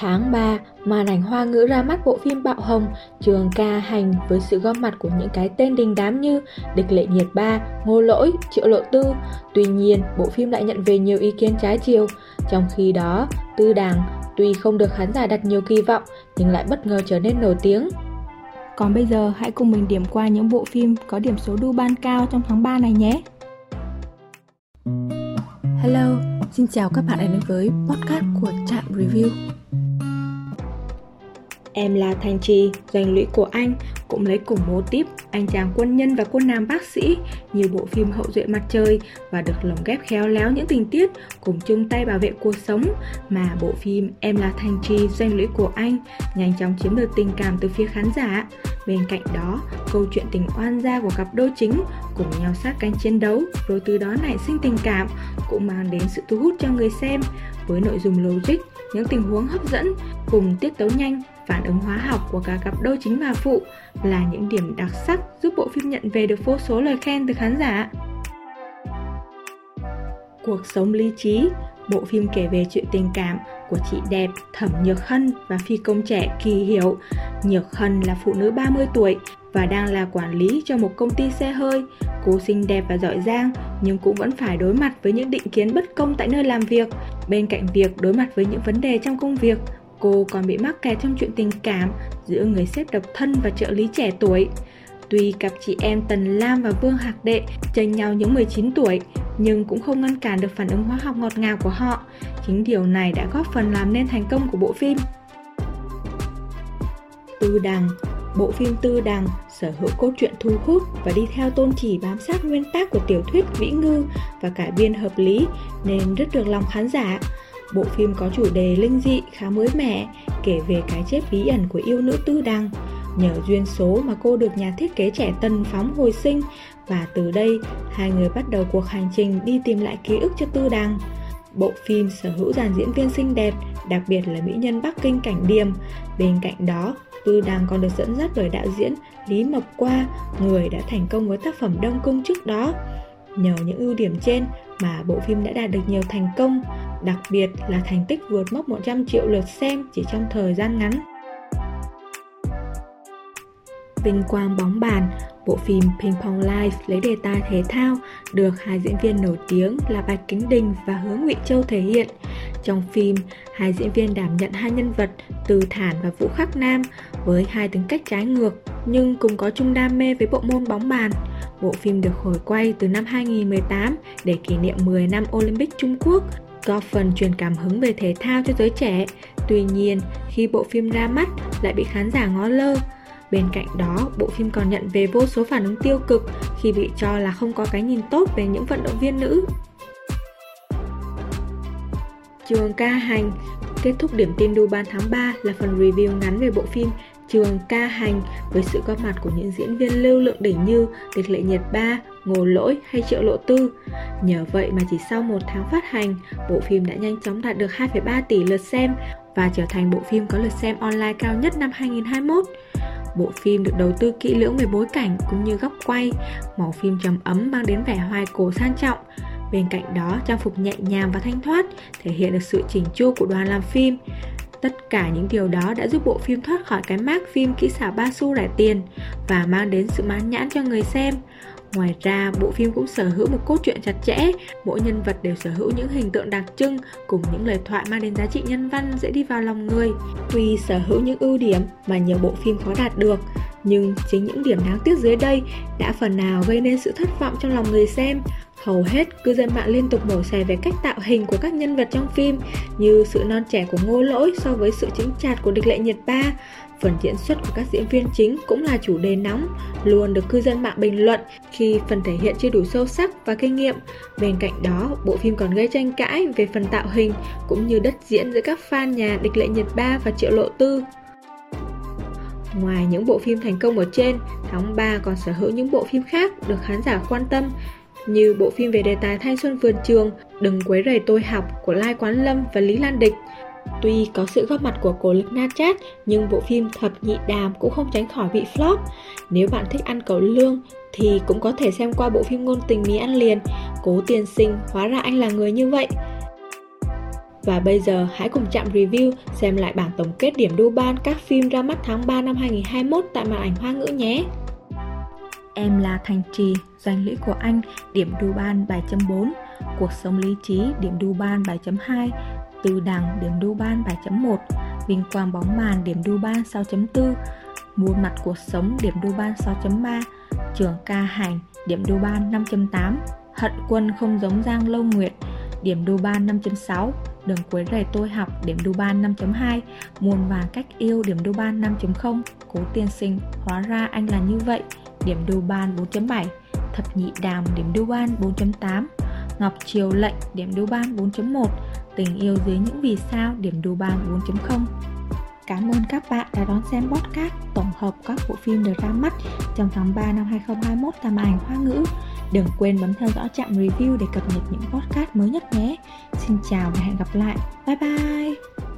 Tháng 3, màn ảnh hoa ngữ ra mắt bộ phim bạo hồng Trường ca hành với sự góp mặt của những cái tên đình đám như Địch Lệ Nhiệt Ba, Ngô Lỗi, Triệu Lộ Tư. Tuy nhiên, bộ phim lại nhận về nhiều ý kiến trái chiều. Trong khi đó, Tư Đàng tuy không được khán giả đặt nhiều kỳ vọng nhưng lại bất ngờ trở nên nổi tiếng. Còn bây giờ hãy cùng mình điểm qua những bộ phim có điểm số đu ban cao trong tháng 3 này nhé. Hello, xin chào các bạn đến với podcast của Trạm Review. Em là Thành Trì, doanh lũy của anh, cũng lấy cùng mô típ anh chàng quân nhân và cô nam bác sĩ như bộ phim Hậu duệ mặt trời và được lồng ghép khéo léo những tình tiết cùng chung tay bảo vệ cuộc sống mà bộ phim Em là Thành Trì, doanh lũy của anh nhanh chóng chiếm được tình cảm từ phía khán giả. Bên cạnh đó, câu chuyện tình oan gia của cặp đôi chính cùng nhau sát cánh chiến đấu rồi từ đó nảy sinh tình cảm cũng mang đến sự thu hút cho người xem với nội dung logic, những tình huống hấp dẫn cùng tiết tấu nhanh phản ứng hóa học của cả cặp đôi chính và phụ là những điểm đặc sắc giúp bộ phim nhận về được vô số lời khen từ khán giả. Cuộc sống lý trí, bộ phim kể về chuyện tình cảm của chị đẹp Thẩm Nhược Hân và phi công trẻ Kỳ Hiểu. Nhược Hân là phụ nữ 30 tuổi và đang là quản lý cho một công ty xe hơi. Cô xinh đẹp và giỏi giang nhưng cũng vẫn phải đối mặt với những định kiến bất công tại nơi làm việc. Bên cạnh việc đối mặt với những vấn đề trong công việc, cô còn bị mắc kẹt trong chuyện tình cảm giữa người sếp độc thân và trợ lý trẻ tuổi. Tuy cặp chị em Tần Lam và Vương Hạc Đệ chênh nhau những 19 tuổi, nhưng cũng không ngăn cản được phản ứng hóa học ngọt ngào của họ. Chính điều này đã góp phần làm nên thành công của bộ phim. Tư Đằng Bộ phim Tư Đằng sở hữu cốt truyện thu hút và đi theo tôn chỉ bám sát nguyên tắc của tiểu thuyết Vĩ Ngư và cải biên hợp lý nên rất được lòng khán giả. Bộ phim có chủ đề linh dị khá mới mẻ, kể về cái chết bí ẩn của yêu nữ Tư đăng. Nhờ duyên số mà cô được nhà thiết kế trẻ Tân phóng hồi sinh và từ đây hai người bắt đầu cuộc hành trình đi tìm lại ký ức cho Tư đăng. Bộ phim sở hữu dàn diễn viên xinh đẹp, đặc biệt là mỹ nhân Bắc Kinh Cảnh Điềm. Bên cạnh đó, Tư Đằng còn được dẫn dắt bởi đạo diễn Lý Mộc Qua, người đã thành công với tác phẩm Đông Cung trước đó. Nhờ những ưu điểm trên mà bộ phim đã đạt được nhiều thành công, đặc biệt là thành tích vượt mốc 100 triệu lượt xem chỉ trong thời gian ngắn. Vinh quang bóng bàn, bộ phim Ping Pong Life lấy đề tài thể thao được hai diễn viên nổi tiếng là Bạch Kính Đình và Hứa Ngụy Châu thể hiện. Trong phim, hai diễn viên đảm nhận hai nhân vật Từ Thản và Vũ Khắc Nam với hai tính cách trái ngược nhưng cùng có chung đam mê với bộ môn bóng bàn. Bộ phim được hồi quay từ năm 2018 để kỷ niệm 10 năm Olympic Trung Quốc, góp phần truyền cảm hứng về thể thao cho giới trẻ. Tuy nhiên, khi bộ phim ra mắt lại bị khán giả ngó lơ, Bên cạnh đó, bộ phim còn nhận về vô số phản ứng tiêu cực khi bị cho là không có cái nhìn tốt về những vận động viên nữ. Trường ca hành Kết thúc điểm tin đu ban tháng 3 là phần review ngắn về bộ phim Trường ca hành với sự góp mặt của những diễn viên lưu lượng đỉnh như Địch Lệ Nhiệt Ba, Ngô Lỗi hay Triệu Lộ Tư. Nhờ vậy mà chỉ sau một tháng phát hành, bộ phim đã nhanh chóng đạt được 2,3 tỷ lượt xem và trở thành bộ phim có lượt xem online cao nhất năm 2021. Bộ phim được đầu tư kỹ lưỡng về bối cảnh cũng như góc quay, màu phim trầm ấm mang đến vẻ hoài cổ sang trọng. Bên cạnh đó, trang phục nhẹ nhàng và thanh thoát thể hiện được sự chỉnh chu của đoàn làm phim. Tất cả những điều đó đã giúp bộ phim thoát khỏi cái mác phim kỹ xảo ba xu rẻ tiền và mang đến sự mãn nhãn cho người xem. Ngoài ra, bộ phim cũng sở hữu một cốt truyện chặt chẽ, mỗi nhân vật đều sở hữu những hình tượng đặc trưng cùng những lời thoại mang đến giá trị nhân văn dễ đi vào lòng người. Tuy sở hữu những ưu điểm mà nhiều bộ phim khó đạt được, nhưng chính những điểm đáng tiếc dưới đây đã phần nào gây nên sự thất vọng trong lòng người xem. Hầu hết cư dân mạng liên tục bổ xè về cách tạo hình của các nhân vật trong phim như sự non trẻ của ngô lỗi so với sự chính chạt của địch lệ nhiệt ba Phần diễn xuất của các diễn viên chính cũng là chủ đề nóng, luôn được cư dân mạng bình luận khi phần thể hiện chưa đủ sâu sắc và kinh nghiệm. Bên cạnh đó, bộ phim còn gây tranh cãi về phần tạo hình cũng như đất diễn giữa các fan nhà Địch Lệ Nhiệt Ba và Triệu Lộ Tư. Ngoài những bộ phim thành công ở trên, tháng 3 còn sở hữu những bộ phim khác được khán giả quan tâm như bộ phim về đề tài thanh xuân vườn trường Đừng quấy rầy tôi học của Lai Quán Lâm và Lý Lan Địch Tuy có sự góp mặt của cổ lực Na Chat, nhưng bộ phim Thập Nhị Đàm cũng không tránh khỏi bị flop. Nếu bạn thích ăn cẩu lương, thì cũng có thể xem qua bộ phim ngôn tình mì ăn liền Cố tiền sinh, hóa ra anh là người như vậy và bây giờ hãy cùng chạm review xem lại bảng tổng kết điểm đu ban các phim ra mắt tháng 3 năm 2021 tại màn ảnh hoa ngữ nhé. Em là Thành Trì, doanh lũy của anh, điểm đu ban 7.4, Cuộc sống lý trí, điểm đu ban 7.2, Từ đằng, điểm đu ban 7.1, Vinh quang bóng màn, điểm đu ban 6.4, mua mặt cuộc sống, điểm đu ban 6.3, Trường ca hành, điểm đu ban 5.8, Hận quân không giống Giang Lâu Nguyệt, điểm đu ban 5.6, Đừng quấy rầy tôi học, điểm đu ban 5.2, Muôn vàng cách yêu, điểm đu ban 5.0, Cố tiên sinh, hóa ra anh là như vậy, điểm đu ban 4.7, Thập nhị đàm, điểm đu ban 4.8, Ngọc Triều lệnh, điểm đu ban 4.1, Tình yêu dưới những vì sao, điểm đu ban 4.0. Cảm ơn các bạn đã đón xem podcast tổng hợp các bộ phim được ra mắt trong tháng 3 năm 2021 tại màn ảnh Hoa ngữ. Đừng quên bấm theo dõi trạm review để cập nhật những podcast mới nhất nhé. Xin chào và hẹn gặp lại. Bye bye!